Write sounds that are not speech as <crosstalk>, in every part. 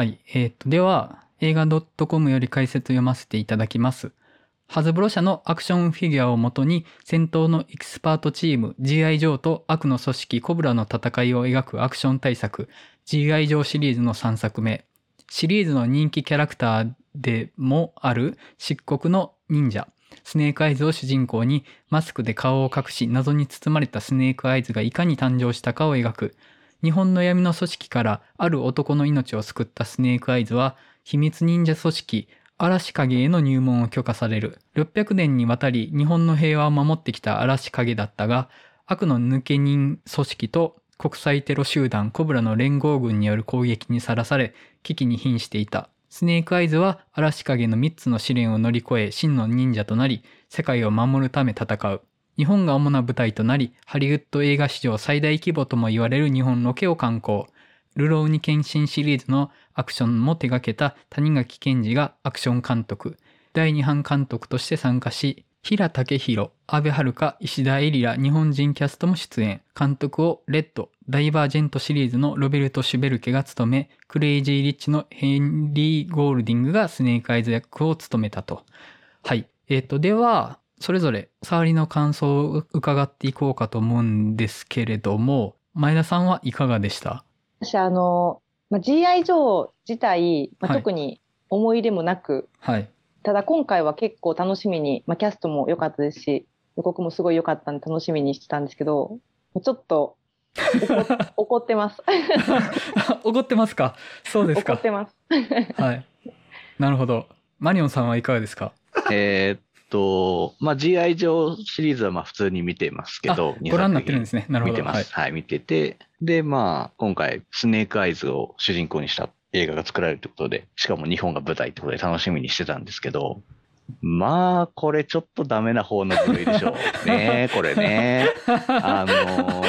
はい。えっ、と、では、映画 .com より解説読ませていただきます。ハズブロ社のアクションフィギュアをもとに、戦闘のエキスパートチーム G.I. ジョーと悪の組織コブラの戦いを描くアクション大作 G.I. ジョーシリーズの3作目。シリーズの人気キャラクターでもある漆黒の忍者。スネークアイズを主人公にマスクで顔を隠し謎に包まれたスネークアイズがいかに誕生したかを描く。日本の闇の組織からある男の命を救ったスネークアイズは秘密忍者組織嵐影への入門を許可される。600年にわたり日本の平和を守ってきた嵐影だったが悪の抜け人組織と国際テロ集団コブラの連合軍による攻撃にさらされ危機に瀕していた。スネークアイズは嵐影の3つの試練を乗り越え真の忍者となり世界を守るため戦う。日本が主な舞台となり、ハリウッド映画史上最大規模とも言われる日本ロケを観光。ルローニケンシンシリーズのアクションも手掛けた谷垣健二がアクション監督。第2版監督として参加し、平武宏、阿部遥、石田絵里ら日本人キャストも出演。監督をレッド、ダイバージェントシリーズのロベルト・シュベルケが務め、クレイジー・リッチのヘンリー・ゴールディングがスネークアイズ役を務めたと。はい。えっ、と、では、それぞれ触りの感想を伺っていこうかと思うんですけれども、前田さんはいかがでした？私、あの、まあ、GI ジョー自体、まあ、はい特に思い入れもなく、はい。ただ今回は結構楽しみに、まあ、キャストも良かったですし、予告もすごい良かったんで楽しみにしてたんですけど、ちょっと怒 <laughs> 怒ってます。<laughs> 怒ってますか？そうですか怒ってます。はい。なるほど。マリオンさんはいかがですか？えーっと、まあ、GI 上シリーズはまあ普通に見てますけど、ご覧になってるんですね。なるほど。見てます。はい、見てて。で、まあ、今回、スネークアイズを主人公にした映画が作られるということで、しかも日本が舞台ってことで楽しみにしてたんですけど、まあ、これちょっとダメな方の部類でしょうね、<laughs> これね。あの、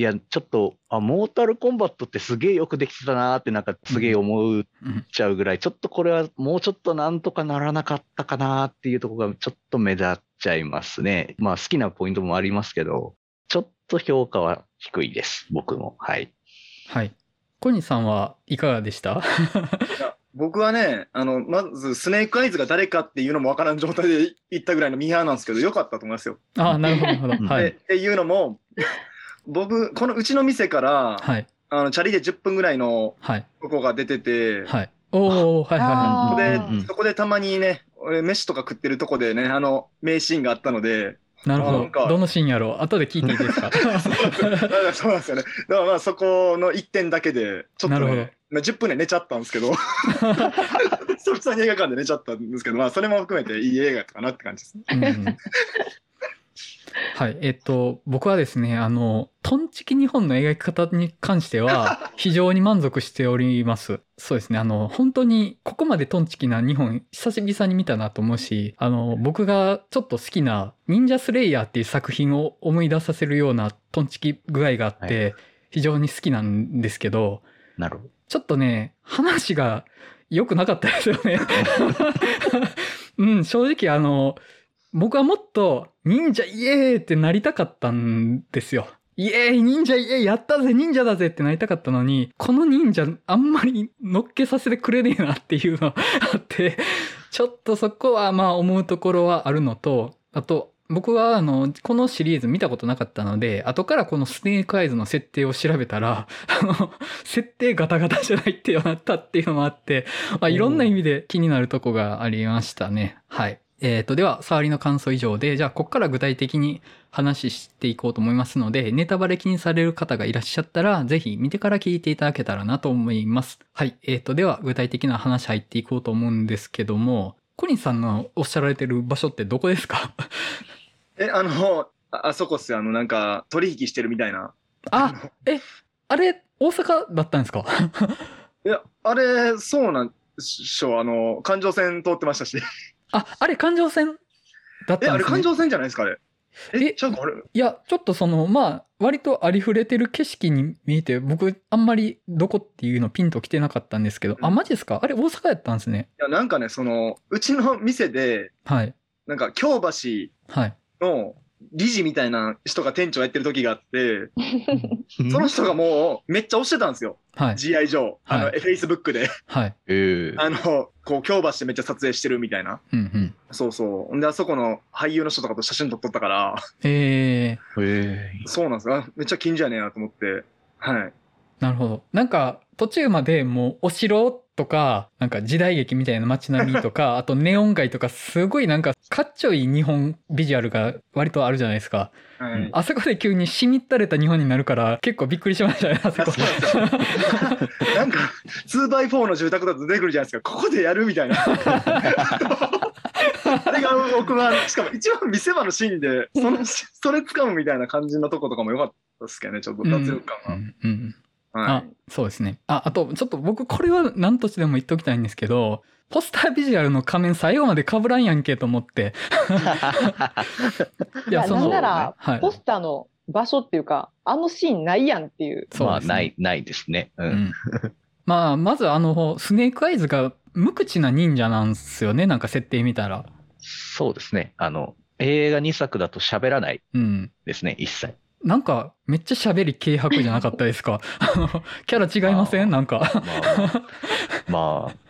いや、ちょっと、あ、モータルコンバットってすげえよくできてたなーってなんかすげえ思っうんちゃうぐらい、ちょっとこれはもうちょっとなんとかならなかったかなっていうところがちょっと目立っちゃいますね。まあ好きなポイントもありますけど、ちょっと評価は低いです。僕も。はい。はい。小西さんはいかがでした？<laughs> 僕はね、あの、まず、スネークアイズが誰かっていうのもわからん状態で行ったぐらいのミーハーなんですけど、良かったと思いますよ。あなるほど、なるほど。うんはい。でっていうのも、僕、このうちの店から、はい。あの、チャリで10分ぐらいのはい。とこが出てて、はい。おー、はいはあでうんうん、そこでたまにね、俺飯とか食ってるとこでね、あの、名シーンがあったので、い。なるほどなん。かどのシーンやろう？後で聞いていいですか？<laughs> そうなんですよね。だからまあそこの一点だけで、ちょっとなるほどね、まあ10分で寝ちゃったんですけど、<laughs> 久々に映画館で寝ちゃったんですけど、まあそれも含めていい映画かなって感じですね。うんうんはい。えっと、僕はですね、あの、トンチキ日本の描き方に関しては、<laughs> 非常に満足しております。そうですね、あの、本当に、ここまでトンチキな日本、久しぶりに見たなと思うし、あの、僕がちょっと好きな、忍者スレイヤーっていう作品を思い出させるようなトンチキ具合があって、はい非常に好きなんですけど、なるほど。ちょっとね、話が良くなかったですよね。<laughs> うん、正直あの、僕はもっと忍者イエーイってなりたかったんですよ。イエーイ忍者イエーイやったぜ忍者だぜってなりたかったのに、この忍者あんまり乗っけさせてくれねえなっていうのがあって、ちょっとそこはまあ思うところはあるのと、あと、僕はあの、このシリーズ見たことなかったので、後からこのスネークアイズの設定を調べたら、あの、設定ガタガタじゃないってなったっていうのもあって、まあ、いろんな意味で気になるとこがありましたね。はい。えー、と、では、触りの感想以上で、じゃあ、ここから具体的に話していこうと思いますので、ネタバレ気にされる方がいらっしゃったら、ぜひ見てから聞いていただけたらなと思います。はい。えー、と、では、具体的な話入っていこうと思うんですけども、コニーさんのおっしゃられてる場所ってどこですか？<laughs> え、あの、ああそこっすよ、あの、なんか、取引してるみたいな。あ、え、あれ、大阪だったんですか？<laughs> いや、あれ、そうなんでしょう、あの、環状線通ってましたし。あ、あれ環状線だっえ、たんですね。あれ環状線じゃないですか、あれ。ええ、ちゃうか、あれ。いや、ちょっとその、まあ、割とありふれてる景色に見えて、僕、あんまりどこっていうのピンと来てなかったんですけど、あ、うんマジですか？あれ大阪やったんですね。いや、なんかね、その、うちの店で、はい。なんか、京橋はい。の、理事みたいな人が店長やってる時があって、その人がもうめっちゃ押してたんですよ。はい。GI 上。あの、はい Facebook で。はい。ええあの、こう、京橋でめっちゃ撮影してるみたいな。うんうん。そうそう。んで、あそこの俳優の人とかと写真撮っとったから、えー、ええそうなんですよ。あめっちゃ近所やねんなと思って。はい。なるほど。なんか、途中までもう、お城とか、なんか時代劇みたいな街並みとか、<laughs> あとネオン街とか、すごいなんか、かっちょいい日本ビジュアルが割とあるじゃないですか。はい。うんあそこで急にしみったれた日本になるから、結構びっくりしましたね、<laughs> あそこ。なんか、2x4 の住宅だと出てくるじゃないですか。ここでやるみたいな。<laughs> あれが僕は、しかも一番見せ場のシーンで、その、それ掴むみたいな感じのとことかも良かったですけどね、ちょっと脱力う感んうんが。はあ、そうですね。あ、あと、ちょっと僕、これは何としてでも言っておきたいんですけど、ポスタービジュアルの仮面最後まで被らんやんけと思って。い <laughs> いや、なんなら、はいポスターの場所っていうか、あのシーンないやんっていう。まあ、そうですねない、ないですね。う。うんん。まあ、まずあの、スネークアイズが無口な忍者なんですよね、なんか設定見たら。そうですね。あの、映画2作だと喋らないうん。ですね、一切。なんか、めっちゃ喋り軽薄じゃなかったですか？<laughs> キャラ違いません？なんか。<laughs> まあ、ま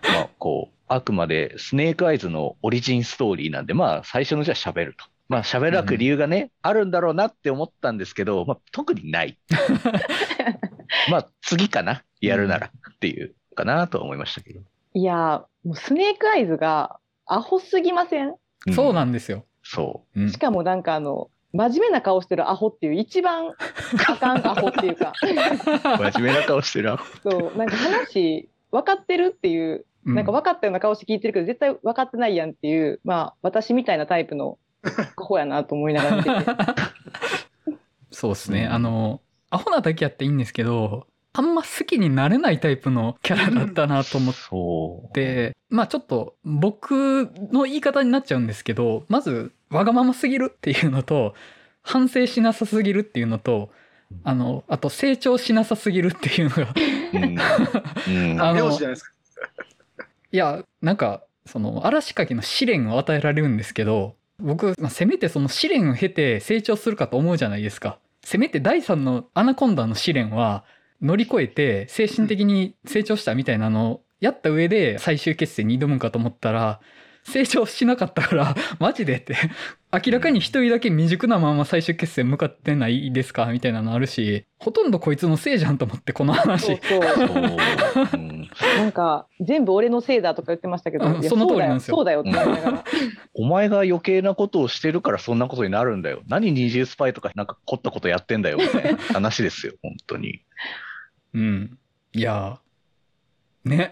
あ、まあ、こう、あくまでスネークアイズのオリジンストーリーなんで、まあ、最初のじゃあ喋ると。まあ、喋らなく理由がね、あるんだろうなって思ったんですけど、まあ、特にない。<laughs> まあ、次かな？やるならっていうかなとは思いましたけど。いや、もうスネークアイズがアホすぎません？そうななんですよ。そうんしかもなんかあの、真面目な顔してるアホっていう一番あかんアホっていうか、う。真面目な顔してる。そう、なんか話分かってるっていう、うなんか分かったような顔して聞いてるけど、絶対分かってないやんっていう、まあ私みたいなタイプのアホやなと思いながら見てて。<laughs> そうですね。うんあの、アホなだけやっていいんですけど、あんま好きになれないタイプのキャラだったなと思っ。て、まあちょっと僕の言い方になっちゃうんですけど、まずわがまますぎるっていうのと、反省しなさすぎるっていうのと、あの、あと成長しなさすぎるっていうのが、うん。うんあのいや、なんか、その、嵐影の試練を与えられるんですけど、僕、まあ、せめてその試練を経て成長するかと思うじゃないですか。せめて第3のアナコンダの試練は乗り越えて精神的に成長したみたいなのをやった上で最終決戦に挑むんかと思ったら、成長しなかったから、<laughs> マジで？って、明らかに一人だけ未熟なまま最終決戦向かってないですか？みたいなのあるし、ほとんどこいつのせいじゃんと思って、この話。そう。そううんなんか、全部俺のせいだとか言ってましたけど、その通りなんですよそうだよ、って思いながら。<laughs> お前が余計なことをしてるからそんなことになるんだよ。何二重スパイとかなんか凝ったことやってんだよみたいな話ですよ、<laughs> 本当に。うん。いやーね。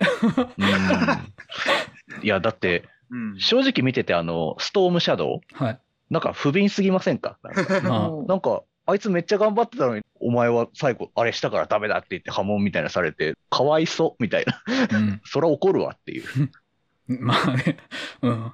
うん。いや、だって、うん。正直見てて、あの、ストームシャドウ、はい。なんか不憫すぎませんか？なんか <laughs> まあうんなんか、あいつめっちゃ頑張ってたのに、お前は最後、あれしたからダメだって言って破門みたいなされて、かわいそうみたいな。うん。<laughs> そら怒るわっていう。<laughs> まあね。うん。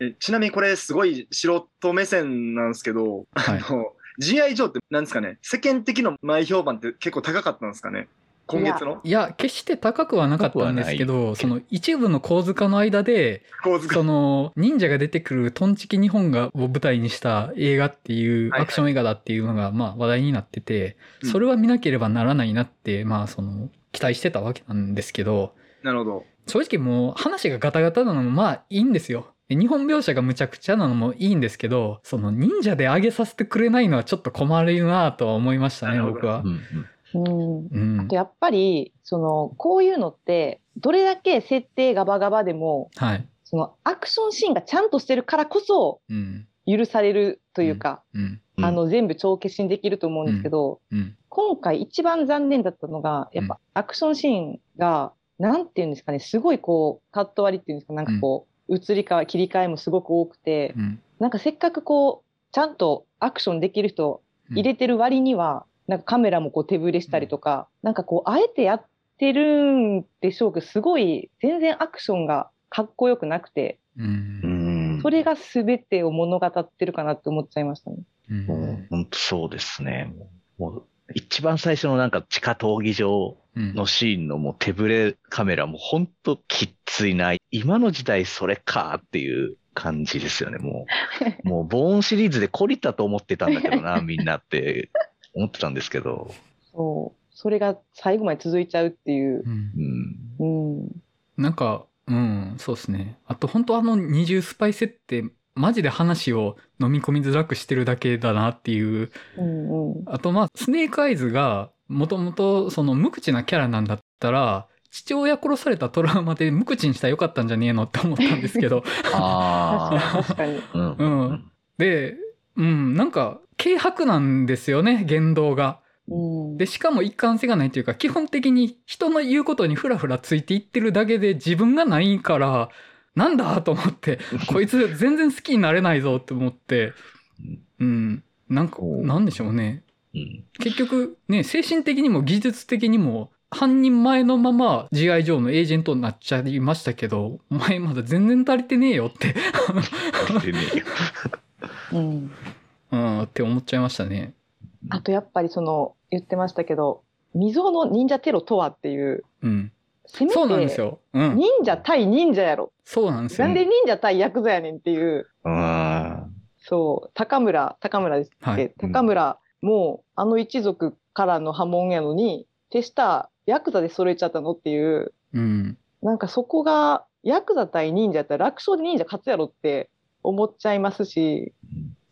えちなみにこれすごい素人目線なんですけど、はいあの GI 上ってなんですかね？世間的な前評判って結構高かったんですかね？今月の？いや、決して高くはなかったんですけど、その一部の構図家の間で、その忍者が出てくるトンチキ日本がを舞台にした映画っていうはいアクション映画だっていうのがまあ話題になってて、うん。それは見なければならないなって、まあその期待してたわけなんですけど、なるほど。正直もう話がガタガタなのもまあいいんですよ。で日本描写がむちゃくちゃなのもいいんですけど、その忍者で上げさせてくれないのはちょっと困るなとは思いましたね、僕は。う。んうんうんあと。やっぱりそのこういうのってどれだけ設定ガバガバでもはい。そのアクションシーンがちゃんとしてるからこそうん。許されるというか、うん。うんあの全部帳消しにできると思うんですけど、うん。今回一番残念だったのがやっぱアクションシーンが、なんていうんですかねすごいこうカット割りっていうんですかなんかこう、移り変わ切り替えもすごく多くて、うん。なんかせっかくこうちゃんとアクションできる人入れてる割には、なんかカメラもこう手ぶれしたりとか、なんかこうあえてやってるんでしょうけどすごい全然アクションがかっこよくなくてう。うんん。それが全てを物語ってるかなって思っちゃいましたね。うんもう本当そうですね。もう一番最初のなんか地下闘技場うんのシーンのもう手ぶれカメラも本当きっついな。今の時代それかっていう感じですよね、もう。<laughs> もう、ボーンシリーズで懲りたと思ってたんだけどな、みんなって思ってたんですけど。そう。それが最後まで続いちゃうっていうう。んうん。うん。なんか、うん、そうですね。あと本当あの二重スパイ設定、マジで話を飲み込みづらくしてるだけだなっていう。うんうん。あとまあ、スネークアイズがもともとその無口なキャラなんだったら、父親殺されたトラウマで無口にしたらよかったんじゃねえのって思ったんですけど。あ確かに。あ。うん。うんで、うん、なんか、軽薄なんですよね、言動が。うん。で、しかも一貫性がないというか、基本的に人の言うことにフラフラついていってるだけで自分がないから、なんだと思って、<laughs> こいつ全然好きになれないぞって思って、うん、なんか、なんでしょうね。うん。結局ね、精神的にも技術的にも、犯人前のまま GI 上のエージェントになっちゃいましたけど、お前まだ全然足りてねえよって、でね <laughs> うん。うん、って思っちゃいましたね。あとやっぱりその言ってましたけど、未曾有の忍者テロとはっていう、うん。せめそうなんですてよ。うん。忍者対忍者やろ。そうなんですよ。なんで忍者対ヤクザやねんっていう、うん。そう、高村、高村ですっけ、はい高村もあの一族からの波紋やのに、手下ヤクザで揃えちゃったのっていう、うん。なんかそこがヤクザ対忍者やったら楽勝で忍者勝つやろって思っちゃいますし、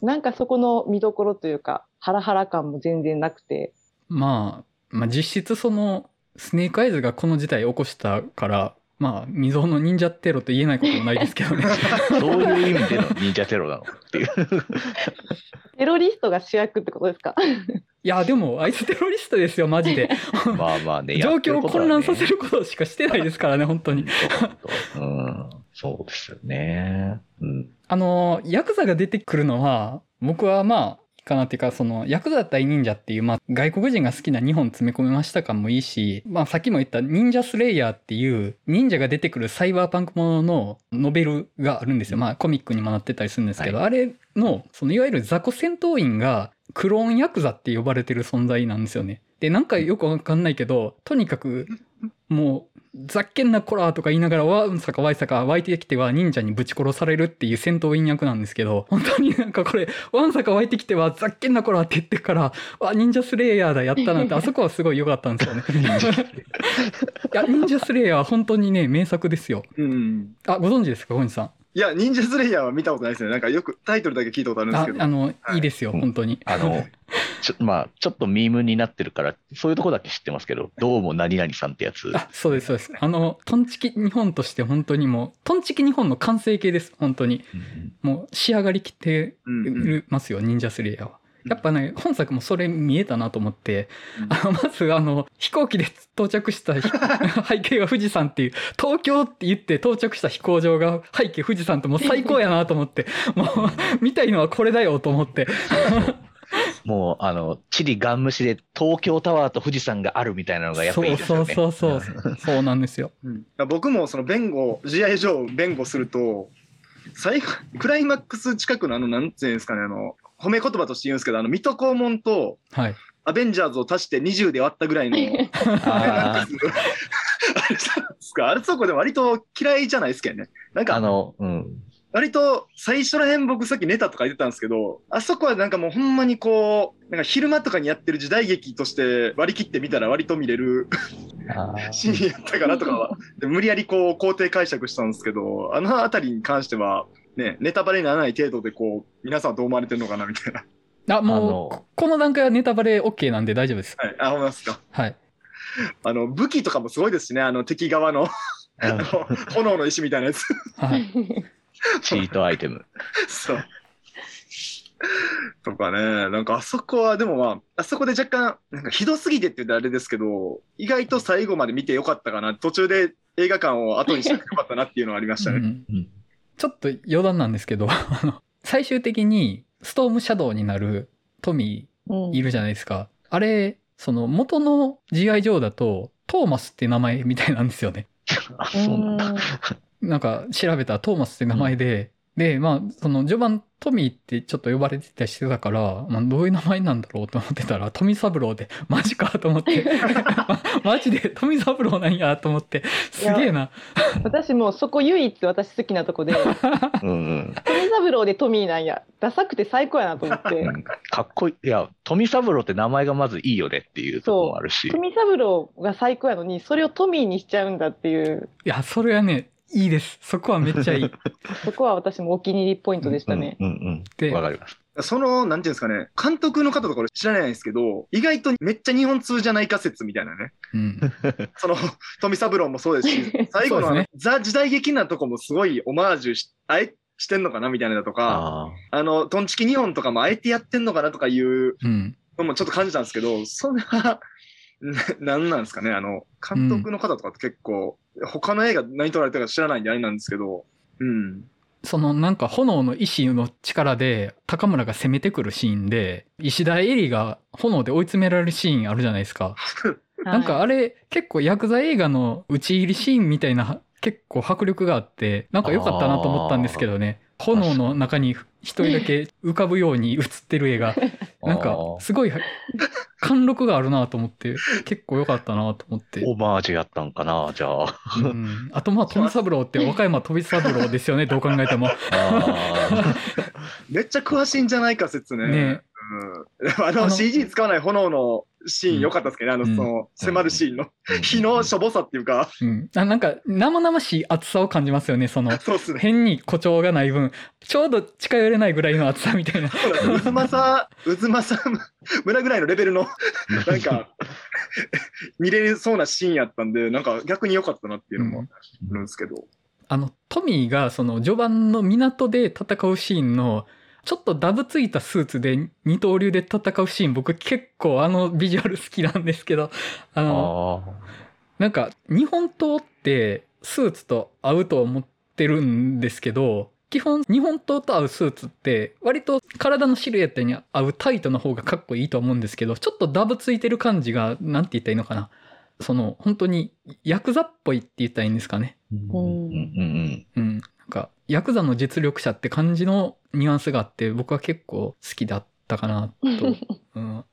なんかそこの見どころというか、ハラハラ感も全然なくて、まあ、まあ実質その、スネークアイズがこの事態を起こしたから、まあ、未曾有の忍者テロと言えないこともないですけどね。<laughs> そういう意味での忍者テロなのっていう。テロリストが主役ってことですか？いや、でも、あいつテロリストですよ、マジで。まあまあね。状況を混乱させるることしかしてないですからね、本当に。うん。そうですよね。うん。あの、ヤクザが出てくるのは、僕はまあ、いいかなっていうか、その、ヤクザ対忍者っていう、まあ、外国人が好きな2本詰め込めました感もいいし、まあ、さっきも言った忍者スレイヤーっていう、忍者が出てくるサイバーパンクもののノベルがあるんですよ。まあ、コミックにもなってたりするんですけど、あれの、その、いわゆる雑魚戦闘員が、クローンヤクザって呼ばれてる存在なんですよね。で、なんかよくわかんないけど、とにかく、もう、ざっけんなコラーとか言いながら、わんさかわいさか湧いてきては忍者にぶち殺されるっていう戦闘員役なんですけど、本当になんかこれ、わんさか湧いてきてはざっけんなコラーって言ってから、わ、忍者スレイヤーだ、やったなんて、あそこはすごい良かったんですよね。<laughs> いや、忍者スレイヤーは本当にね、名作ですよ。うん。あ、ご存知ですか、本日さん？いや、忍者スレイヤーは見たことないですね。なんかよくタイトルだけ聞いたことあるんですけ、ど。ああの、はいいいですよ、うん本当に。あの、<laughs> ちょ、まあ、ちょっとミームになってるから、そういうとこだけ知ってますけど、どうも何々さんってやつ。あ、そうです、そうです。あの、トンチキ日本として本当にもう、トンチキ日本の完成形です、本当に。うんもう仕上がりきってうんうんいますよ、忍者スレイヤーは。やっぱね、本作もそれ見えたなと思って、うんあの、まずあの、飛行機で到着したひ <laughs> 背景が富士山っていう、東京って言って到着した飛行場が背景富士山ってもう最高やなと思って、もう、見たいのはこれだよと思って。<laughs> もう、あの、チリガン虫で東京タワーと富士山があるみたいなのがやっぱいいですよね。そうそうそうそう。そうなんですよ。うん僕もその弁護、GI 上を弁護すると、最後、クライマックス近くのあの、なんていうんですかね、あの、褒め言葉として言うんですけど、あの、水戸黄門とはい。アベンジャーズを足して20で割ったぐらいの、ああれじゃないですか？あれそこで割と嫌いじゃないですけどね。なんか、あの、うん。割と最初ら辺僕さっきネタとか言ってたんですけど、あそこはなんかもうほんまにこう、なんか昼間とかにやってる時代劇として割り切ってみたら割と見れるシーンやったかなとかは、で無理やりこう肯定解釈したんですけど、あのあたりに関しては、ね、ネタバレにならない程度でこう、皆さんはどう思われてるのかなみたいな。あ、あもうの、この段階はネタバレ OK なんで大丈夫です。はい、あ、思いますか。はい。あの、武器とかもすごいですしね、あの敵側の <laughs> あの炎の石みたいなやつ。はい。<laughs> <laughs> チートアイテム。そう。とかね、なんかあそこはでもまあ、あそこで若干、なんかひどすぎてって言ったらあれですけど、意外と最後まで見てよかったかな、途中で映画館を後にしてよかったなっていうのはありましたね。うんうんちょっと余談なんですけど、<laughs> あの最終的にストームシャドウになるトミうんーいるじゃないですか。あれ、その元の GI 上だとトーマスって名前みたいなんですよね。<laughs> あ、そうなんだ。なんか調べたらトーマスって名前で、で、まあ、その序盤トミーってちょっと呼ばれてたりしてたから、まあ、どういう名前なんだろうと思ってたら、富三郎で、<laughs> マジかと思って、<laughs> マジで富三郎なんやと思って、すげえな。私もうそこ唯一私好きなとこでうんうん。富三郎でトミーなんやダサくて最高やなと思ってうんかっこいい。いや、富三郎って名前がまずいいよねっていうところもあるし。富三郎が最高やのにそれをトミーにしちゃうんだっていういや、それはね、いいです。そこはめっちゃいい。<laughs> そこは私もお気に入りポイントでしたね。うんうんでうん。わかります。その、なんていうんですかね、監督の方とか俺知らないんですけど、意外とめっちゃ日本通じゃないか説みたいなね。うん。その、富三郎もそうですし、<laughs> 最後のあのそうでザ時代劇なとこもすごいオマージュし、あえしてんのかなみたいなのとか、ああの、トンチキ日本とかもあえてやってんのかなとかいううん。のもちょっと感じたんですけど、それは、<laughs> ななんなんですかね、あの、監督の方とかって結構、他の映画何撮られてるか知らないんであれなんですけど、うん。そのなんか炎の意志の力で高村が攻めてくるシーンで石田絵里が炎で追い詰められるシーンあるじゃないですか。なんかあれ結構ヤクザ映画の打ち入りシーンみたいな結構迫力があってなんか良かったなと思ったんですけどね炎の中に一人だけ浮かぶように映ってる絵があ。<laughs> なんかすごい貫禄があるなと思って結構良かったなと思って、オマージュやったんかな、じゃあ。うん、あとまあ富三郎って和歌山富三郎ですよね <laughs> どう考えても。あ <laughs> めっちゃ詳しいんじゃないか説ね。ねうん、あのあの CG 使わない炎のシーン良かったですけどね、あの、うん。その、迫るシーンの、ー火のしょぼさっていうか、うん、あなんか生々しい熱さを感じますよねその。そうっすね。変に誇張がない分。ちょうど近寄れないぐらいの熱さみたいな。渦政、渦政村ぐらいのレベルの、なんか、見れるそうなシーンやったんで、なんか逆に良かったなっていうのもあるんですけど。あのトミーがその序盤の港で戦うシーンのちょっとダブついたスーツで二刀流で戦うシーン僕結構あのビジュアル好きなんですけどあのあなんか日本刀ってスーツと合うと思ってるんですけど基本日本刀と合うスーツって割と体のシルエットに合うタイトな方がかっこいいと思うんですけどちょっとダブついてる感じがなんて言ったらいいのかな。その本当にヤクザっぽいって言ったらいいんですかね。ーうんうん。うんかヤクザの実力者って感じのニュアンスがあって僕は結構好きだったかなと、うん、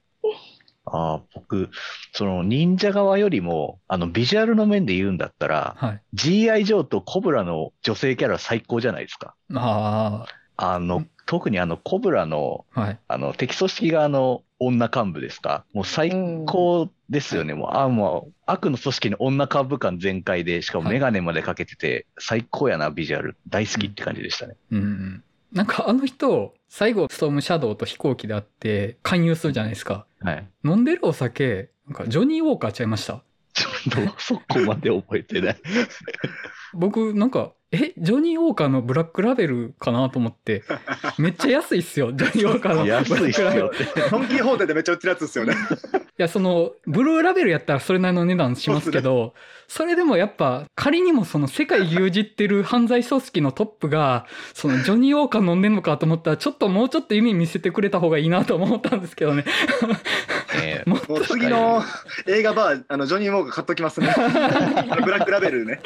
ああ、僕、その忍者側よりも、あの、ビジュアルの面で言うんだったら、はい G.I. ジョーとコブラの女性キャラ最高じゃないですか。ああの、特にあの、コブラの、あはいあの、敵組織側の女幹部ですか？もう最高ですよね。もう、あもう、悪の組織の女幹部感全開で、しかもはいメガネまでかけてて、最高やな、ビジュアル。大好きって感じでしたね。うんうんなんかあの人最後ストームシャドウと飛行機で会って勧誘するじゃないですかはい。飲んでるお酒なんかジョニー・ウォーカーちゃいましたちょっと、そこまで覚えてない。僕なんかえジョニー・ウォーカーのブラックラベルかなと思って <laughs> めっちゃ安いっすよジョニー・ウォーカーのブラ安いっすックラベル。ドンキーホーテでめっちゃ売ってるやつですよね。いや、その、ブルーラベルやったらそれなりの値段しますけど、それでもやっぱ、仮にもその世界牛耳ってる犯罪組織のトップが、そのジョニー・ウォーカー飲んでんのかと思ったら、ちょっともうちょっと夢見せてくれた方がいいなと思ったんですけどね。ね <laughs> ももう次の映画バー、あの、ジョニー・モーガー買っときますね。<laughs> ブラックラベルね。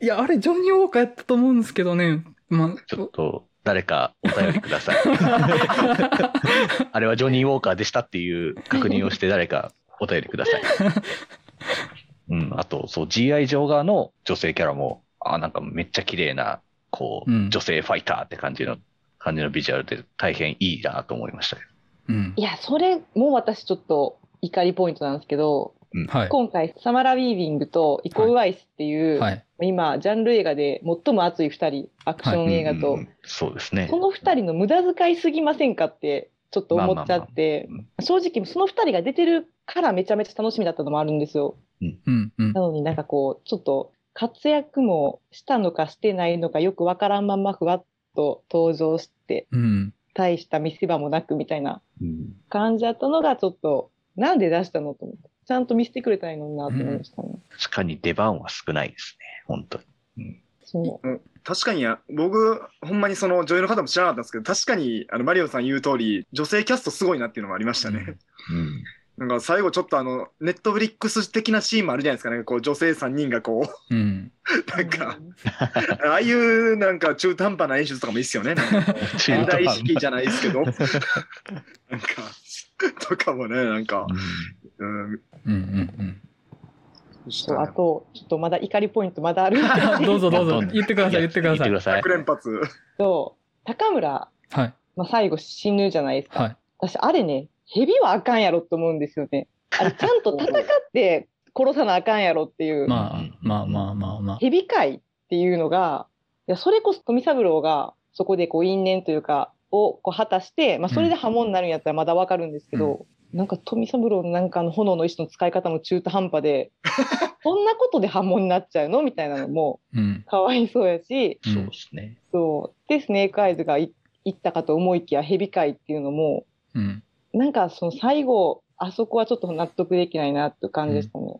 いや、あれジョニー・ウォーカーやったと思うんですけどね。まちょっと、誰かお便りください。<laughs> あれはジョニー・ウォーカーでしたっていう確認をして誰かお便りください。うん、あと、そう、GI ジョーガーの女性キャラも、あ、なんかめっちゃ綺麗な、こう、うん女性ファイターって感じの、感じのビジュアルで大変いいなと思いましたけど。うんい。や、それも私ちょっと怒りポイントなんですけど、はい。今回、サマラ・ウィービングとイコ・ウワイスっていう、はい。今、ジャンル映画で最も熱い2人、アクション映画と、うんそうですねこ。の2人の無駄遣いすぎませんかって、ちょっと思っちゃってまあまあまあ、正直、その2人が出てるからめちゃめちゃ楽しみだったのもあるんですよ。うんうんな。のになんかこう、ちょっと活躍もしたのかしてないのかよくわからんまんまふわっと登場して、うん。大した見せ場もなくみたいなうん感じだったのがちょっと、なんで出したのと思って。ちゃんと見せてくれたらいいのになと思いましたね。確かに出番は少ないですね。本当に。そう。確かにや、僕、ほんまにその女優の方も知らなかったんですけど、確かに、あの、マリオさん言う通り、女性キャストすごいなっていうのもありましたね。うん。なんか最後ちょっとあの、ネットフリックス的なシーンもあるじゃないですかね。こう女性3人がこう、うん。<laughs> なんか、ああいうなんか中途半端な演出とかもいいっすよね。現代意識じゃないですけど、なんか、とかもね、なんか、うん、うんうんそうあと、ちょっとまだ怒りポイントまだあるんですうん。<laughs> どうぞどうぞ言ってください言ってください。言ってください100。連発。けど、高村、はいまあ、最後死ぬじゃないですか。はい。私、あれね、蛇はあかんやろって思うんですよね。あれ、ちゃんと戦って殺さなあかんやろっていう、<laughs> まあまあまあまあまあ。蛇界っていうのが、いやそれこそ富三郎がそこでこう因縁というか、をこう果たして、まあ、それで破門になるんやったらまだわかるんですけど、なんか富三郎のなんかあの炎の石の使い方も中途半端で、<laughs> そんなことで破門になっちゃうのみたいなのもうん。かわいそうやし、うんそうですね。そう。で、スネークアイズがい行ったかと思いきや蛇界っていうのも、うん。なんかその最後、あそこはちょっと納得できないなっていう感じでしたね。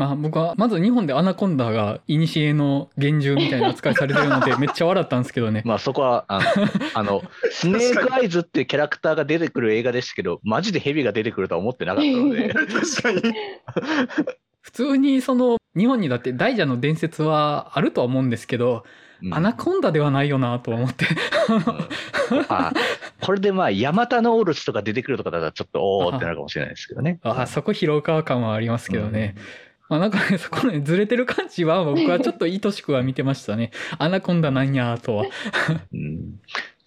まあ僕はまず日本でアナコンダが古の幻獣みたいな扱いされてるのでめっちゃ笑ったんですけどね。<laughs> まあそこは、あの、あ <laughs> のスネークアイズっていうキャラクターが出てくる映画でしたけど、マジでヘビが出てくるとは思ってなかったので、確かに。普通にその日本にだって大蛇の伝説はあるとは思うんですけど、うんアナコンダではないよなとは思って。あこれでまあ、ヤマタノオロチとか出てくるとかだったらちょっとおーってなるかもしれないですけどね。あそこ広川感はありますけどね。まあなんかね、<laughs> そこね、ずれてる感じは僕はちょっと愛しくは見てましたね。<laughs> アナコンダなんやとは。うん。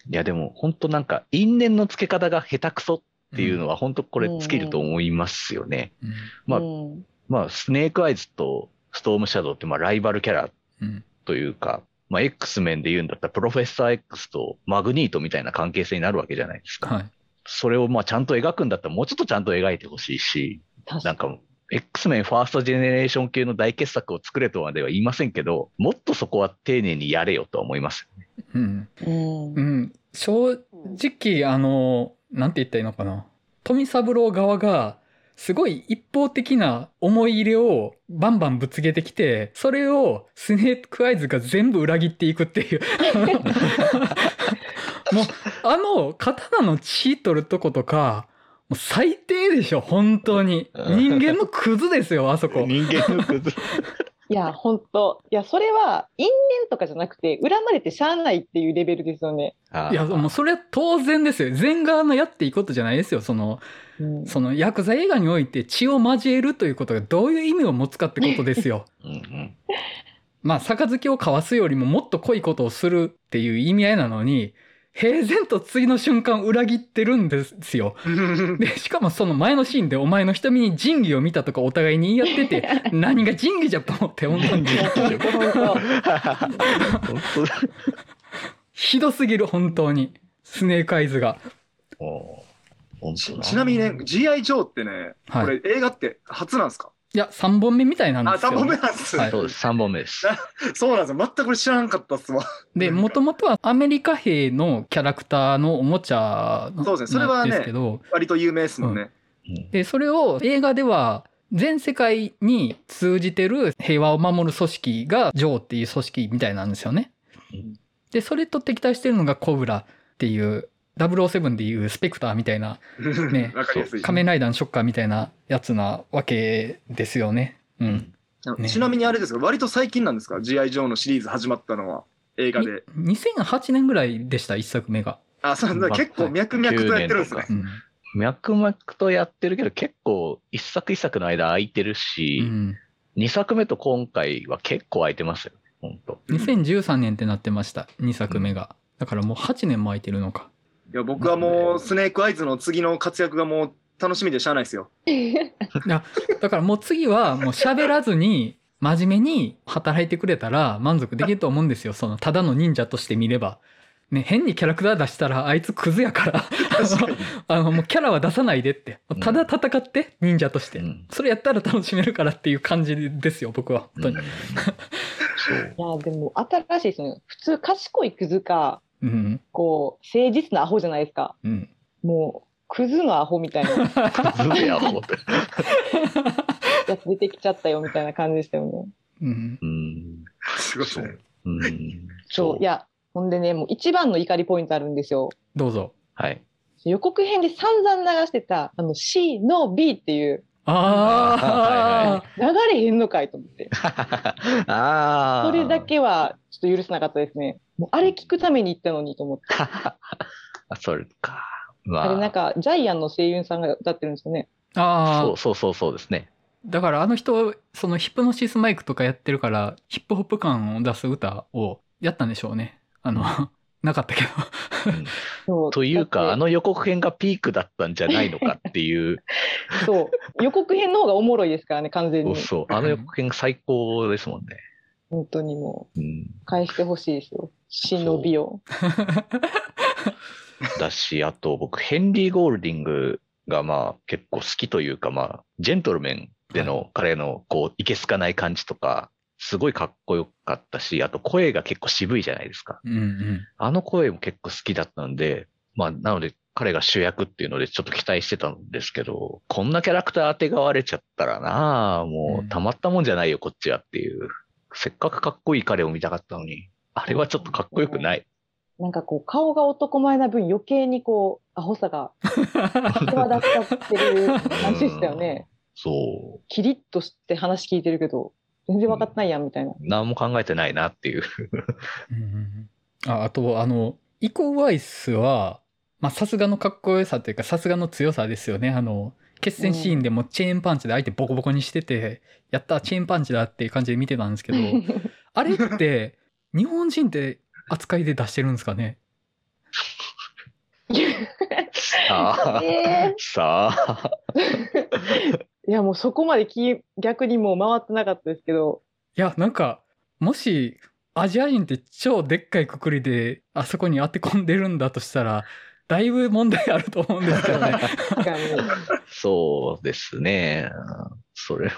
いや、でも本当なんか、因縁の付け方が下手くそっていうのは本当これ尽きると思いますよね。うん。まあうんまあ、スネークアイズとストームシャドウってまあライバルキャラうん。というか、まあ、X 面で言うんだったら、プロフェッサー X とマグニートみたいな関係性になるわけじゃないですか。はい。それをまあちゃんと描くんだったら、もうちょっとちゃんと描いてほしいし、なんか、X メンファーストジェネレーション系の大傑作を作れとまでは言いませんけど、もっとそこは丁寧にやれよとは思います。うん。に。うんうん。正直、あの、なんて言ったらいいのかな。富三郎側が、すごい一方的な思い入れをバンバンぶつけてきて、それをスネークアイズが全部裏切っていくっていう。<laughs> もう、あの、刀の血取るとことか、もう最低でしょ、本当に。人間のクズですよ、あそこ。<laughs> 人間のクズ。いや、本当いや、それは因縁とかじゃなくて、恨まれてしゃあないっていうレベルですよね。いや、もうそれは当然ですよ。全側のやっていいことじゃないですよ。その、うんそのヤクザ映画において血を交えるということがどういう意味を持つかってことですよ。<laughs> うんうんまあ、杯を交わすよりももっと濃いことをするっていう意味合いなのに、平然と次の瞬間裏切ってるんですよ。<laughs> で、しかもその前のシーンでお前の瞳に仁義を見たとかお互いに言い合ってて、<laughs> 何が仁義じゃと思って、本当に。ひどすぎる、本当に。スネークアイズが。ちなみにね、G.I. ジョーってね、はいこれ映画って初なんですか？いや、3本目みたいなんあ、3ですよ、本目なんです。はいそうです、3本目です。そうなんですよ。全く知らんかったっすわ。で、もともとはアメリカ兵のキャラクターのおもちゃのそうですねそれはねなんですけど、割と有名ですもんね。うんで、それを映画では全世界に通じてる平和を守る組織がジョーっていう組織みたいなんですよね。うんで、それと敵対してるのがコブラっていう007でいうスペクターみたいな <laughs> ね。仮面ライダーのショッカーみたいなやつなわけですよね。うん。ねちなみにあれですか、割と最近なんですか ?G.I. ジョーのシリーズ始まったのは映画で。2008年ぐらいでした、一作目が。あ、そうなんだ。まあ結構脈々とやってるんですね9。うん。脈々とやってるけど、結構一作一作の間空いてるうし、ん、二作目と今回は結構空いてますよ。本当。2013年ってなってました、2作目が。だからもう8年も空いてるのか。いや、僕はもうスネークアイズの次の活躍がもう楽しみでしゃあないですよ。だからもう次はもう喋らずに真面目に働いてくれたら満足できると思うんですよ。<laughs> そのただの忍者として見れば。ね、変にキャラクター出したらあいつクズやから。<laughs> あのもうキャラは出さないでって。ただ戦って忍者として。うんそれやったら楽しめるからっていう感じですよ、僕は。本当に。そう。<laughs> いや、でも新しいですね。普通賢いクズか、うん。こう、誠実なアホじゃないですか。うん。もう、クズのアホみたいなズベアホって。やつ出てきちゃったよみたいな感じでしたよね。うん。うん。すごいですね。うん。そう。いや、ほんでね、もう一番の怒りポイントあるんですよ。どうぞ。はい。予告編で散々流してた、あの C の B っていう、あ流れへんのかいと思って。<laughs> ああ。それだ。けはちょっと許せなかったですね。もうあれ聞くために行ったのにと思って。<laughs> あそれか。まあ。あれなんか、ジャイアンの声優さんが歌ってるんですよね。ああそうそうそうそうですね。だからあの人そのヒプノシスマイクとかやってるからヒップホップ感を出す歌をやったんでしょうねあの <laughs> なかったけどうんそうというか、あの予告編がピークだったんじゃないのかっていう、<laughs> そう。予告編の方がおもろいですからね、完全に。そうそう、あの予告編が最高ですもんね。本当にもうん、う、返してほしいですよ。忍びを。だし、あと僕、ヘンリー・ゴールディングがまあ結構好きというか、まあ、ジェントルメンでの彼のこう、いけすかない感じとか、すごいかっこよかったし、あと声が結構渋いじゃないですか。うんうんあの声も結構好きだったんで、まあ、なので彼が主役っていうのでちょっと期待してたんですけど、こんなキャラクター当てがわれちゃったらなあもうたまったもんじゃないよ、こっちはっていう。せっかくかっこいい彼を見たかったのに、あれはちょっとかっこよくない？なんかこう、顔が男前な分余計にこう、アホさが際立っちゃってる感じでしたよね。<laughs> そキリッとして話聞いてるけど、全然分かってないやんみたいな。う。何も考えてないなっていう。うんうんうんああとあのイコ・ワイスはまあさすがのかっこよさというかさすがの強さですよねあの決戦シーンでもチェーンパンチで相手ボコボコにしてて、やったチェーンパンチだっていう感じで見てたんですけど <laughs> あれって日本人って扱いで出してるんですかね？さあ、えさあ、<laughs> いや、もうそこまでき逆にもう回ってなかったですけど、いやなんかもしアジア人って超でっかいくくりであそこに当て込んでるんだとしたらだいぶ問題あると思うんですけどね。<laughs> そうですね。それ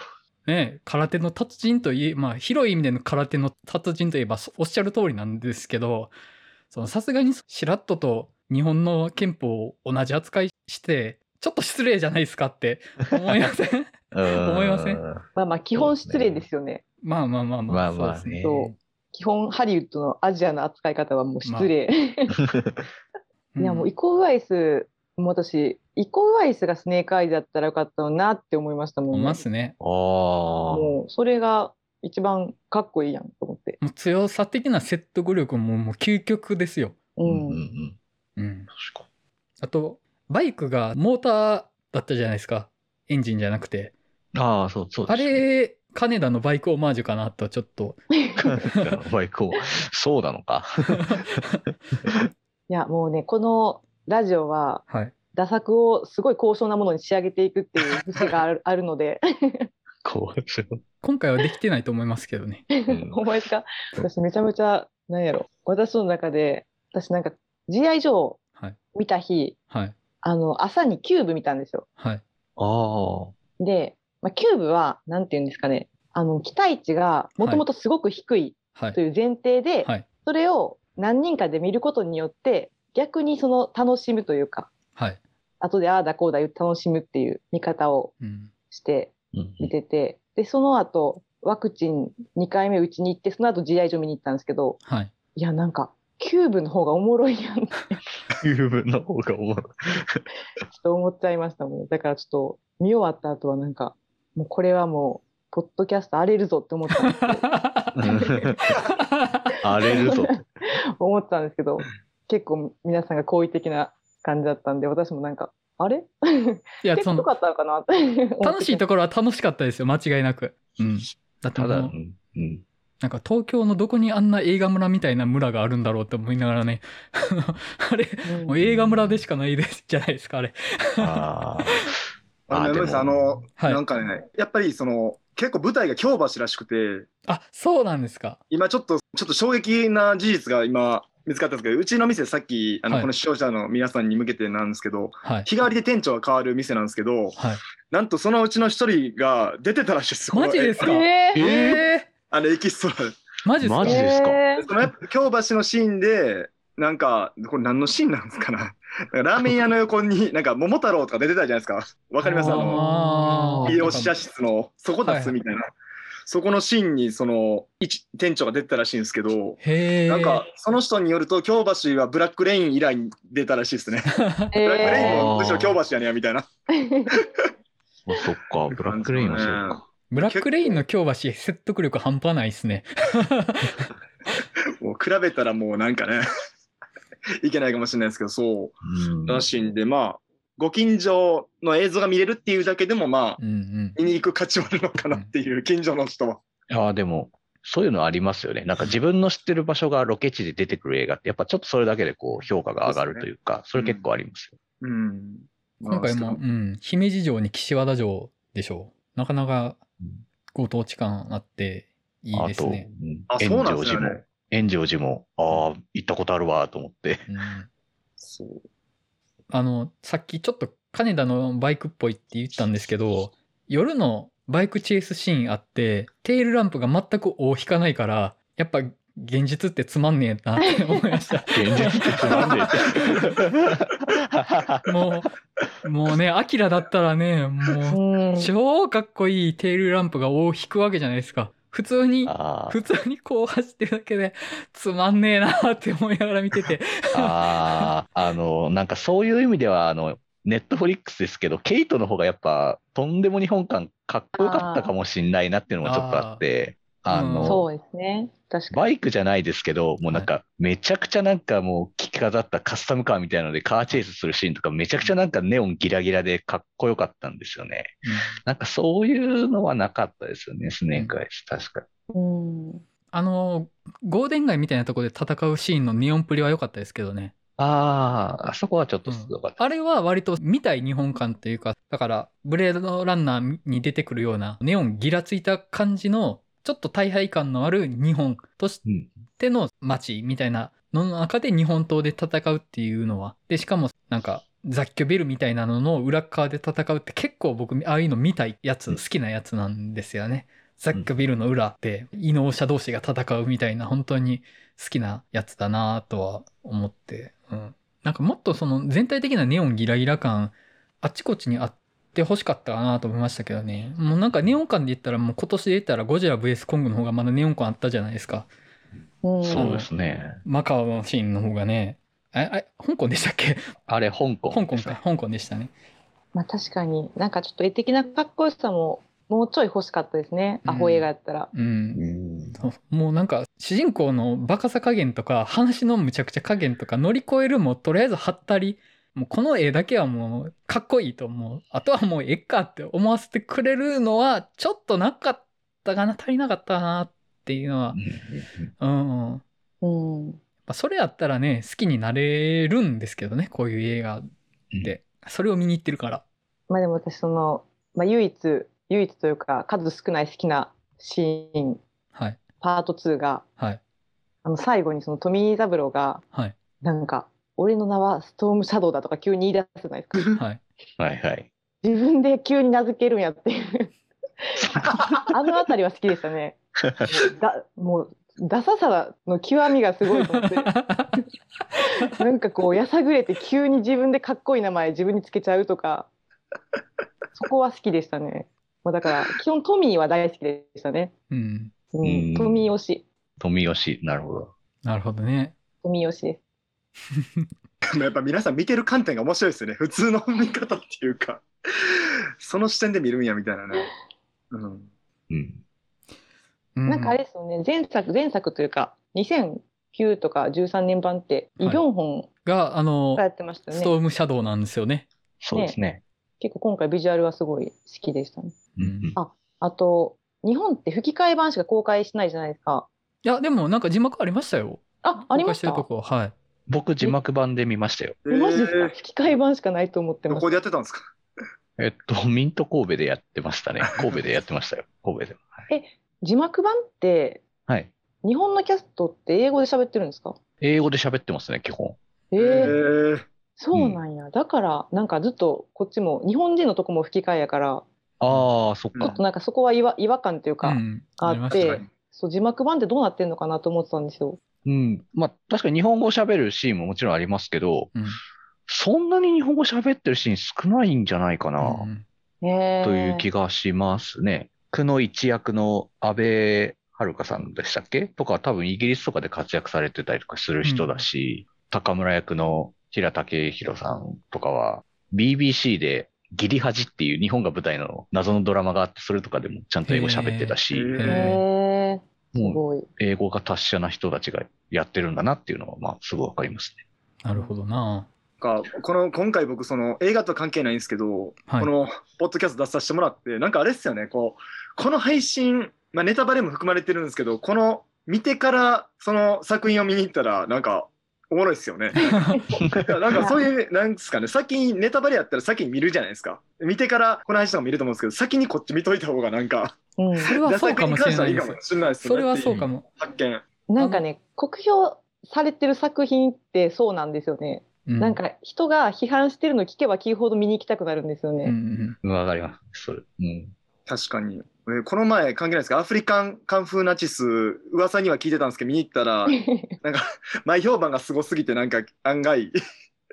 ね空手の達人といえまあ広い意味での空手の達人といえばそおっしゃる通りなんですけどそのさすがにしらっとと日本の憲法を同じ扱いしてちょっと失礼じゃないですかって思いませ <laughs> ん？思いません？まあまあ、基本失礼ですよね。まあまあまあまあまあまあそうですね。ね。そう。基本ハリウッドのアジアの扱い方はもう失礼。<laughs> いや、もうイコウワイス、もう私、イコウワイスがスネークアイズだったらよかったのなって思いましたもん思いますねああ。もう、それが一番かっこいいやんと思って。もう強さ的な説得力ももう究極ですよ、ううんうんん。うん。うん、確かあとバイクがモーターだったじゃないですかエンジンじゃなくてに。ああ、そうそうあですね。れ金田のバイクオマージュかなとちょっとバイクを。そうなのか。<laughs> <laughs> <laughs> いや、もうね、このラジオは、はい打作をすごい高尚なものに仕上げていくっていう <laughs> 節があるあるので、今回はできてないと思いますけどね。<laughs> うん思いですか？私めちゃめちゃ、なんやろ、私の中で、私なんか、G.I. ジョーはい。見た日、はい。あの、朝にキューブ見たんですよ。はい。あで、まあ、キューブは、なんていうんですかね、あの、期待値がもともとすごく低いはい。という前提で、はい。それを何人かで見ることによって、逆にその楽しむというか、はい。後でああだこうだ言って楽しむっていう見方をうん。してあ。うん見てて、で、その後、ワクチン2回目打ちに行って、その後 GI 上見に行ったんですけど、はい。いや、なんか、キューブの方がおもろいやんキューブの方がおもろい。っと思っちゃいましたもん。だからちょっと、見終わった後はなんか、もうこれはもう、ポッドキャスト荒れるぞって思ったんですけど <laughs> 荒れるぞ。<laughs> <laughs> 思ったんですけど、結構皆さんが好意的な感じだったんで、私もなんか、あれ？いや、その結構良か、ったのかなって。楽しいところは楽しかったですよ。間違いなく。うん。だただ、うんうんなんか東京のどこにあんな映画村みたいな村があるんだろうって思いながらね。<laughs> あれ、うんもう映画村でしかないですじゃないですか、あれ。ああでもあの、はいなんかね、やっぱりその、結構舞台が京橋らしくて、あ、そうなんですか。今ちょっと、ちょっと衝撃な事実が今見つかったんですけど、うちの店さっき、あの、はいこの視聴者の皆さんに向けてなんですけど、はい。日替わりで店長が変わる店なんですけど、はい。なんとそのうちの一人が出てたらしいです。マジですか？えーええあのエキストラで。マジですか？マジですか？えーそのやっぱ京橋のシーンで、なんか、これ何のシーンなんですかな？<laughs> ラーメン屋の横に、なんか桃太郎とか出てたじゃないですか。わかります？あの、あー医療者室の、そこ出すみたいな。そこのシーンにその一店長が出てたらしいんですけど。なんかその人によると京橋はブラックレイン以来に出たらしいですね。ブラックレインもむしろ京橋やねんやみたいな。<laughs> あそっか、ブラックレインはそうか。ブラックレインの京橋説得力半端ないですね。<laughs> もう比べたらもうなんかね、いけないかもしれないですけど、そううんらしいんで、まあ、ご近所の映像が見れるっていうだけでも、まあ、うんうん。見に行く価値はあるのかなっていう、近所の人は。ああ、でも、そういうのありますよね。なんか自分の知ってる場所がロケ地で出てくる映画って、やっぱちょっとそれだけでこう評価が上がるというか、それ結構ありますよ。うん。今回も、まあうん、姫路城に岸和田城でしょう。なかなかご当地感あっていいあと、ですね。うんあ、炎そうなんです上寺もよね。、炎上寺も、ああ、行ったことあるわ、と思って。うん、そう。あの、さっきちょっと金田のバイクっぽいって言ったんですけど、夜のバイクチェイスシーンあって、テールランプが全く尾を引かないから、やっぱ現実ってつまんねえなって思いました。現実ってつまんでて。もう、もうね、アキラだったらね、もう、うん超かっこいいテールランプが尾を引くわけじゃないですか。普通に、あ普通にこう走ってるだけで、つまんねえなって思いながら見てて。<laughs> ああ、あの、なんかそういう意味では、あの、ネットフリックスですけど、ケイトの方がやっぱ、とんでも日本感かっこよかったかもしんないなっていうのもちょっとあって、ああーの、そうですね。確かに。バイクじゃないですけど、もうなんか、めちゃくちゃなんかもう、着飾ったカスタムカーみたいなので、カーチェイスするシーンとか、めちゃくちゃなんかネオンギラギラでかっこよかったんですよね。なんかそういうのはなかったですよね、スネークアイス、確かうん。あの、ゴーデン街みたいなところで戦うシーンのネオンプリは良かったですけどね。ああ、あそこはちょっとすごかった。あれは割と見たい日本感というか、だから、ブレードランナーに出てくるような、ネオンギラついた感じの、ちょっと大敗感のある日本としうん。ての街みたいなのの中で日本刀で戦うっていうのは、で、しかもなんか、雑居ビルみたいなのの裏側で戦うって結構僕、ああいうの見たいやつ、うん好きなやつなんですよね。雑居ビルの裏で、異能者同士が戦うみたいな、本当に好きなやつだなとは思って、うん。なんかもっとその全体的なネオンギラギラ感、あっちこっちにあって欲しかったかなと思いましたけどね。もうなんかネオン感で言ったらもう今年で言ったらゴジラ VS コングの方がまだネオン感あったじゃないですか。うんそうですね。マカオのシーンの方がね。え、え、香港でしたっけ？あれ、香港。香港か。香港でしたね。まあ確かに、なんかちょっと絵的なかっこよさも、もうちょい欲しかったですね。うんアホ映画やったら。う。うんうもうなんか主人公のバカさ加減とか話のむちゃくちゃ加減とか乗り越えるもとりあえずはったりもうこの絵だけはもうかっこいいと思う。あとはもうええかって思わせてくれるのはちょっとなかったかな足りなかったなっていうのは。うん、うん。まうん。あ、それやったらね好きになれるんですけどねこういう映画で、それを見に行ってるから。まあでも私その、まあ唯一、唯一というか数少ない好きなシーン、はい。パート2が、はい。あの最後にその富井三郎が、はい。なんか、俺の名はストームシャドウだとか急に言い出すじゃないですか。<laughs> はいはいはい。自分で急に名付けるんやっていう。<laughs> あのあたりは好きでしたね。だもう、ダサさの極みがすごいと思って。なんかこう、やさぐれて急に自分でかっこいい名前自分につけちゃうとか、そこは好きでしたね。まあ、だから、基本トミーは大好きでしたね。うんううんん、トミー推し。富吉、なるほど。なるほどねトミー推しです。<laughs> やっぱ皆さん見てる観点が面白いですよね。普通の見方っていうか、その視点で見るんやみたいなね。うん。うん。うなんかあれですよね、前作、前作というか、2009とか13年版って、イ・はいビョンホンがあのがやってましたよね。ストームシャドウなんですよねそうですね。結構今回ビジュアルはすごい好きでしたね。うんああと、日本って吹き替え版しか公開しないじゃないですか。いやでもなんか字幕ありましたよあ、ありました公開してるとこはい僕、字幕版で見ましたよ。えマジですか？えー吹き替え版しかないと思ってましどこでやってたんですか？えっと、ミント神戸でやってましたね。<laughs> 神戸でやってましたよ。神戸でも。はいた。字幕版って、はい。日本のキャストって英語で喋ってるんですか？英語で喋ってますね、基本。ええー、ーそうなんや。だから、なんかずっとこっちも、日本人のとこも吹き替えやから、ああ、そっうんかちょっと。なんかそこは違和違和感というか、うんあって、そう字幕版ってどうなってんのかなと思ってたんですよ。うん。まあ、確かに日本語を喋るシーンももちろんありますけど、うん。そんなに日本語喋ってるシーン少ないんじゃないかな、という気がしますね。クの一役の安倍遥さんでしたっけ？とか多分イギリスとかで活躍されてたりとかする人だし、高村役の平武宏さんとかは BBC でギリハジっていう日本が舞台の謎のドラマがあって、それとかでもちゃんと英語喋ってたし、もうごい。英語が達者な人たちがやってるんだなっていうのは、まあ、すごいわかりますね。なるほどな。かこの今回僕その映画とは関係ないんですけど、はいこのポッドキャスト出させてもらってなんかあれですよねこうこの配信、まあ、ネタバレも含まれてるんですけどこの見てからその作品を見に行ったらなんかおもろいですよね。なんかそういうなんですかね先にネタバレやったら先に見るじゃないですか見てからこの配信とか見ると思うんですけど先にこっち見といた方がなんかうん。それはそうかもしれないですいいですそれはそうかも。発見。なんかね、酷評されてる作品ってそうなんですよね。うなんか人が批判してるの聞けば聞くほど見に行きたくなるんですようんうね。んわかります。それ。うん。確かに。俺この前関係ないですけど、アフリカンカンフーナチス、噂には聞いてたんですけど、見に行ったら、<laughs> なんか、前評判がすごすぎて、なんか案外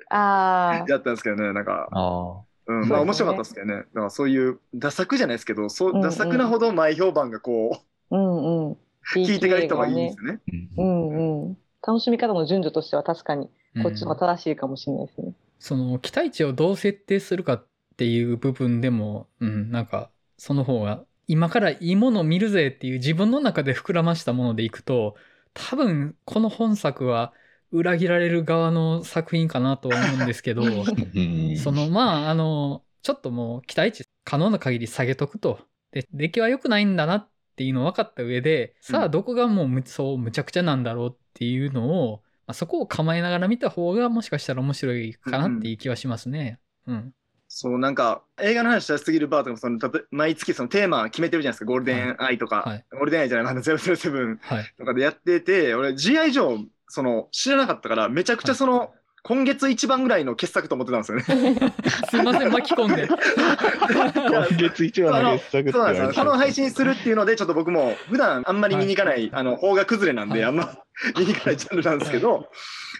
ああ、やったんですけどね、なんか、あうん、まあ面白かったですけどね。だからそういう、ダ作じゃないですけど、そううんうんダ作なほど前評判がこうんうん。う、聞いてから人がいいんですよね。あ。ううんんうん。楽しみ方の順序としては確かにうんこっちの方が正しいかもしれないですね。その期待値をどう設定するかっていう部分でも、うん、なんかその方が今からいいものを見るぜっていう自分の中で膨らましたものでいくと多分この本作は裏切られる側の作品かなとは思うんですけど <laughs> うんそのまああのちょっともう期待値可能な限り下げとくとで出来は良くないんだなっていうの分かった上でさあどこがもうむそうむちゃくちゃなんだろうっていうのを、まあ、そこを構えながら見た方がもしかしたら面白いかなっていう気はしますね。うん。そう、なんか、映画の話しすぎるバーとかもその、たと毎月そのテーマ決めてるじゃないですか、ゴールデンアイとか、はいゴールデンアイじゃない、まだ007はい。とかでやってて、俺、G.I. ジョー、その、知らなかったから、めちゃくちゃその、今月一番ぐらいの傑作と思ってたんですよね。<laughs> すいません、巻き込んで。今月一番の傑作ってそうなんですよ。この配信するっていうので、ちょっと僕も普段あんまり見に行かない、あの、邦画崩れなんで、はいあんま見に行かないジャンルなんですけど、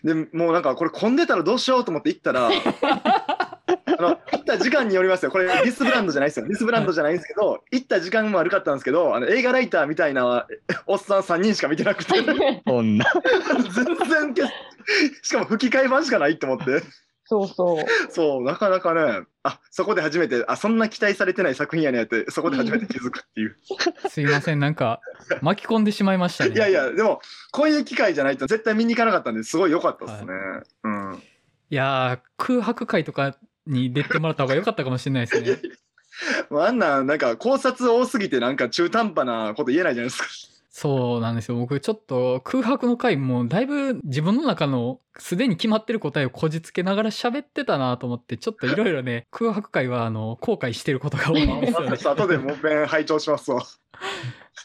でもうなんかこれ混んでたらどうしようと思って行ったら、あの、行った時間によりますよ。これディスブランドじゃないですよ。ディスブランドじゃないんですけど、行った時間も悪かったんですけど、あの映画ライターみたいなおっさん3人しか見てなくて、こんな。全然け、しかも吹き替え版しかないって思って。そうそう。そう、なかなかね、あ、そこで初めて、あ、そんな期待されてない作品やねって、そこで初めて気づくっていう。すいません、なんか巻き込んでしまいましたね。いやいや、でも、こういう機会じゃないと絶対見に行かなかったんですごい良かったですね。うん。いやー空白会とかに出てもらった方が良かったかもしれないですね。<laughs> あんなん、なんか考察多すぎて、なんか中途半端なこと言えないじゃないですか。そうなんですよ。僕ちょっと空白の回もだいぶ自分の中のすでに決まってる答えをこじつけながら喋ってたなと思って、ちょっといろいろね、<laughs> 空白回はあの後悔してることが多いんですよね。後でもう一遍拝聴しますわ。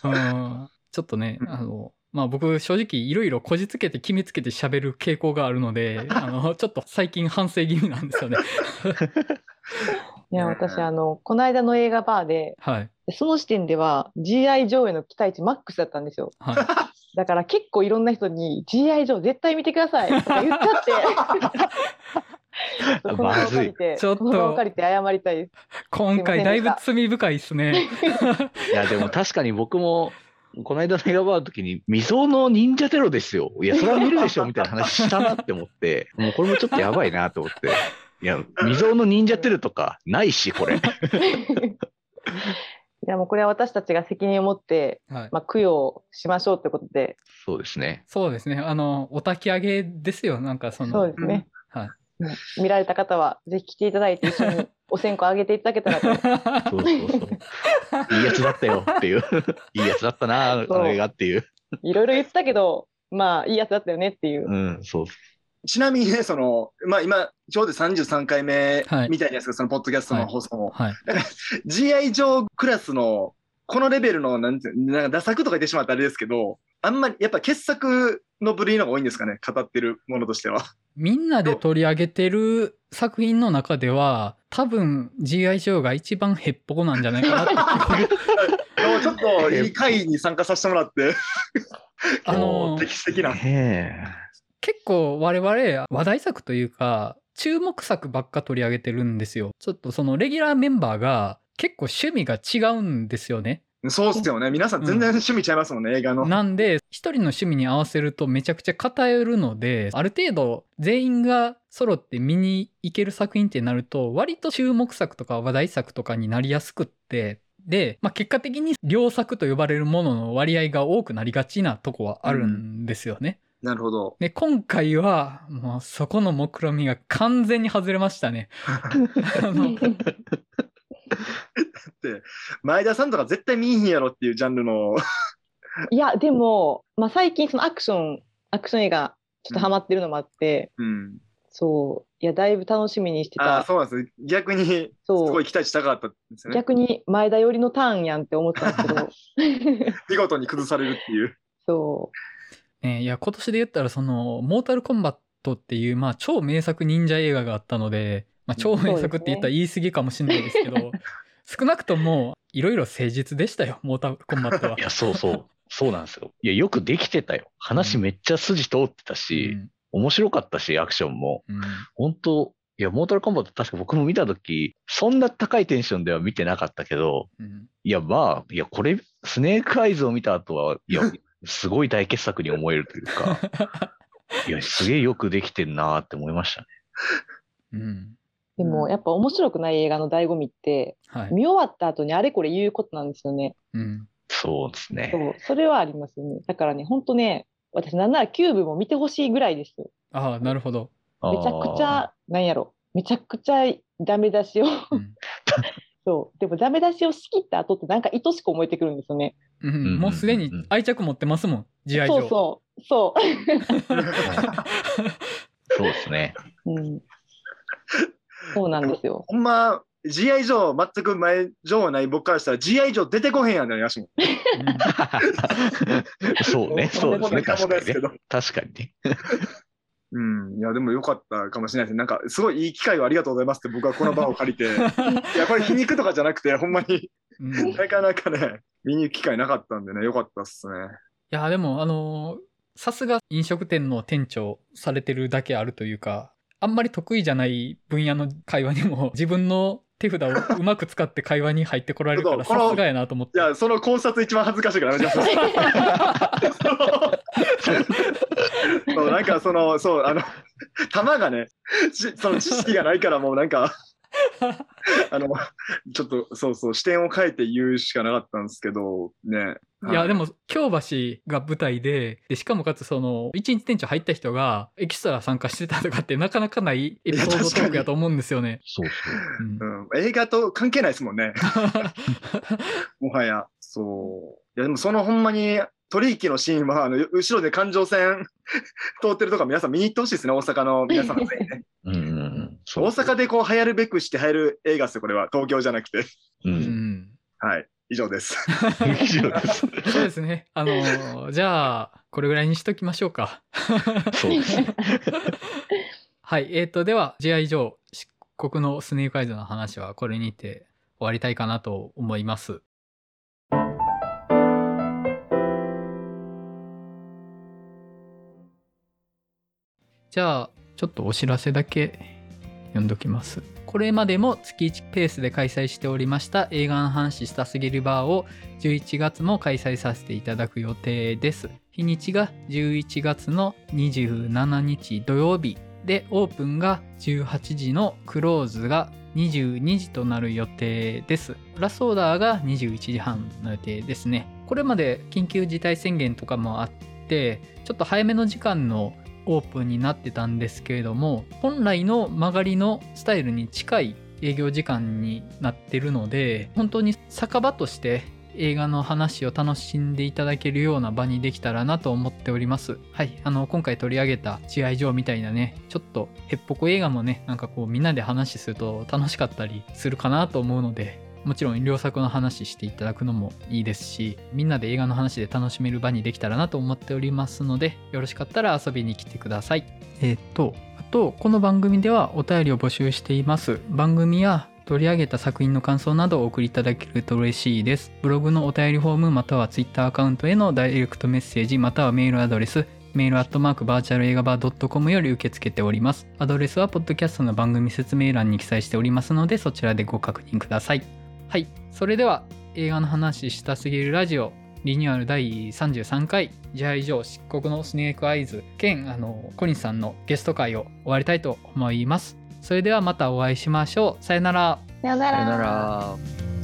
うんちょっとね、あの、まあ僕正直いろいろこじつけて決めつけて喋る傾向があるので、<laughs> あの、ちょっと最近反省気味なんですよね。<laughs> いや、私、あの、この間の映画バーで、はい。その時点では GI 上映の期待値マックスだったんですよ。は <laughs> だから結構いろんな人に GI 上絶対見てくださいとか言っちゃって。この場を借りて、ちょっと借りて謝りたいです。い。今回だいぶ罪深いですね。いや、でも確かに僕も、この間の映画バーの時に、未曾有の忍者テロですよ。いや、それは見るでしょみたいな話したなって思って、<laughs> もうこれもちょっとやばいなと思って。<laughs> いや、未曾有の忍者テロとかないし、これ。<laughs> いや、もうこれは私たちが責任を持って、はい。まあ、供養しましょうってことで、そうですね。そうですね。あの、お焚き上げですよ。なんかその。そうですね。はい。見られた方は、ぜひ来ていただいて、一緒にお線香あげていただけたらと。<laughs> そうそうそう。いいやつだったよっていう。<laughs> いいやつだったな、あの映画っていう。いろいろ言ったけど、まあ、いいやつだったよねっていう。うん、そう。ちなみにね、その、まあ今、ちょうど33回目はいみたいなやつが、そのポッドキャストの放送も。はい。<laughs> GI 上クラスの、このレベルの、なんていうのなんか、ダ作とか言ってしまったらあれですけど、あんまり、やっぱ傑作の部類の方が多いんですかね、語ってるものとしては。みんなで取り上げてる作品の中では、多分 GI 上が一番ヘッポコなんじゃないかなってちょっといい会に参加させてもらって、あの歴史的な。へ結構我々話題作というか注目作ばっか取り上げてるんですよ。ちょっとそのレギュラーメンバーが結構趣味が違うんですよね。そうっすよね。皆さん全然趣味ちゃいますもんね、映画の。なんで、一人の趣味に合わせるとめちゃくちゃ偏るので、ある程度全員が揃って見に行ける作品ってなると、割と注目作とか話題作とかになりやすくって、で、まあ、結果的に良作と呼ばれるものの割合が多くなりがちなとこはあるんですよね。なるほど。で、今回は、もうそこの目論見みが完全に外れましたね。<laughs> あので、前田さんとか絶対見えへんやろっていうジャンルの。いや、でも、まあ、最近そのアクション、アクション映画、ちょっとハマってるのもあって、うん。そう、いや、だいぶ楽しみにしてああ、た。そうなんです。逆に、すそうごい期待したかったんですよね。逆に前田寄りのターンやんって思ったんですけど、<laughs> 見事に崩されるっていう。そねいや、今年で言ったら、その、モータルコンバットっていう、まあ、超名作忍者映画があったので、まあ、超名作って言ったら言い過ぎかもしれないですけど、<laughs> 少なくとも、いろいろ誠実でしたよ、モータルコンバットは。いや、そうそう。そうなんですよ。いや、よくできてたよ。話めっちゃ筋通ってたし、うん面白かったし、アクションも。うん本当いや、モータルコンバット確か僕も見たとき、そんな高いテンションでは見てなかったけど、うんいや、まあ、いや、これ、スネークアイズを見た後は、いや、すごい大傑作に思えるというか、いや、すげえよくできてんなーって思いましたね。うんう。でも、やっぱ面白くない映画の醍醐味って、はい。見終わった後にあれこれ言うことなんですよね。うんそうですね。そう、それはありますよね。だからね、本当ね、私なんならキューブも見てほしいぐらいですよ。ああ、なるほど。めちゃくちゃ、なんやろ、めちゃくちゃダメ出しを、うん <laughs> そう、でもダメ出しをしきった後ってなんか愛しく思えてくるんですよね。うんうんもうすでに愛着持ってますもん、試合上。そうそう、そう。<laughs> そうですね。うん、そうなんですよ。ほんま、GI 上、全く前情ない僕からしたら、GI 上出てこへんやんね、やしも。<laughs> そうね、<laughs> そうですね、確かにね。確かにね。うん。いや、でもよかったかもしれないですね。なんか、すごいいい機会をありがとうございますって僕はこの場を借りて。<laughs> いや、これ皮肉とかじゃなくて、ほんまに、なかなかね、見に行く機会なかったんでね、よかったっすね。や、でも、あのーさすが飲食店の店長されてるだけあるというか、あんまり得意じゃない分野の会話にも <laughs> 自分の手札をうまく使って会話に入ってこられるから、さすがやなと思って。いや、その考察一番恥ずかしいから <laughs> そうなんかその、そう、あの、弾がね、しその知識がないからもうなんか、あの、ちょっとそうそう、視点を変えて言うしかなかったんですけど、ね。いや、でも、京橋が舞台で、で、しかもかつその、一日店長入った人がエキストラ参加してたとかってなかなかないエピソードトークやと思うんですよね。そうそう。うんうん、映画と関係ないですもんね。<laughs> もはや。そう。いや、でもそのほんまに取引のシーンは、あの、後ろで環状線 <laughs> 通ってるとか皆さん見に行ってほしいですね、大阪の皆さん全員ね。うん大阪でこう流行るべくして流行る映画ですよ、これは。東京じゃなくて。う。うんん。はい。以上です。<laughs> 以上です。そうですね。あのーじゃあ、これぐらいにしときましょうか。そうですね。はい。えっ、と、では、G.I. 上、漆黒のスネークアイズの話はこれにて終わりたいかなと思います。じゃあ、ちょっとお知らせだけ読んどきます。これまでも月1ペースで開催しておりました映画の話したすぎるバーを11月も開催させていただく予定です。日にちが11月の27日土曜日でオープンが18時のクローズが22時となる予定です。ラストオーダーが21時半の予定ですね。これまで緊急事態宣言とかもあって、ちょっと早めの時間のオープンになってたんですけれども、本来の曲がりのスタイルに近い営業時間になってるので、本当に酒場として映画の話を楽しんでいただけるような場にできたらなと思っております。はい。あの、今回取り上げた試合場みたいなね、ちょっとへっぽこ映画もね、なんかこうみんなで話すると楽しかったりするかなと思うので、もちろん良作の話していただくのもいいですし、みんなで映画の話で楽しめる場にできたらなと思っておりますので、よろしかったら遊びに来てください。えっ、と、あと、この番組ではお便りを募集しています。番組や取り上げた作品の感想などをお送りいただけると嬉しいです。ブログのお便りフォームまたは Twitter アカウントへのダイレクトメッセージまたはメールアドレスメールアットマークバーチャル映画バー .com より受け付けております。アドレスはポッドキャストの番組説明欄に記載しておりますのでそちらでご確認ください。はい、それでは映画の話したすぎるラジオリニューアル第33回ジャイジョー漆黒のスネークアイズ兼あの小西さんのゲスト会を終わりたいと思います。それではまたお会いしましょう。さよなら。さよなさよなら。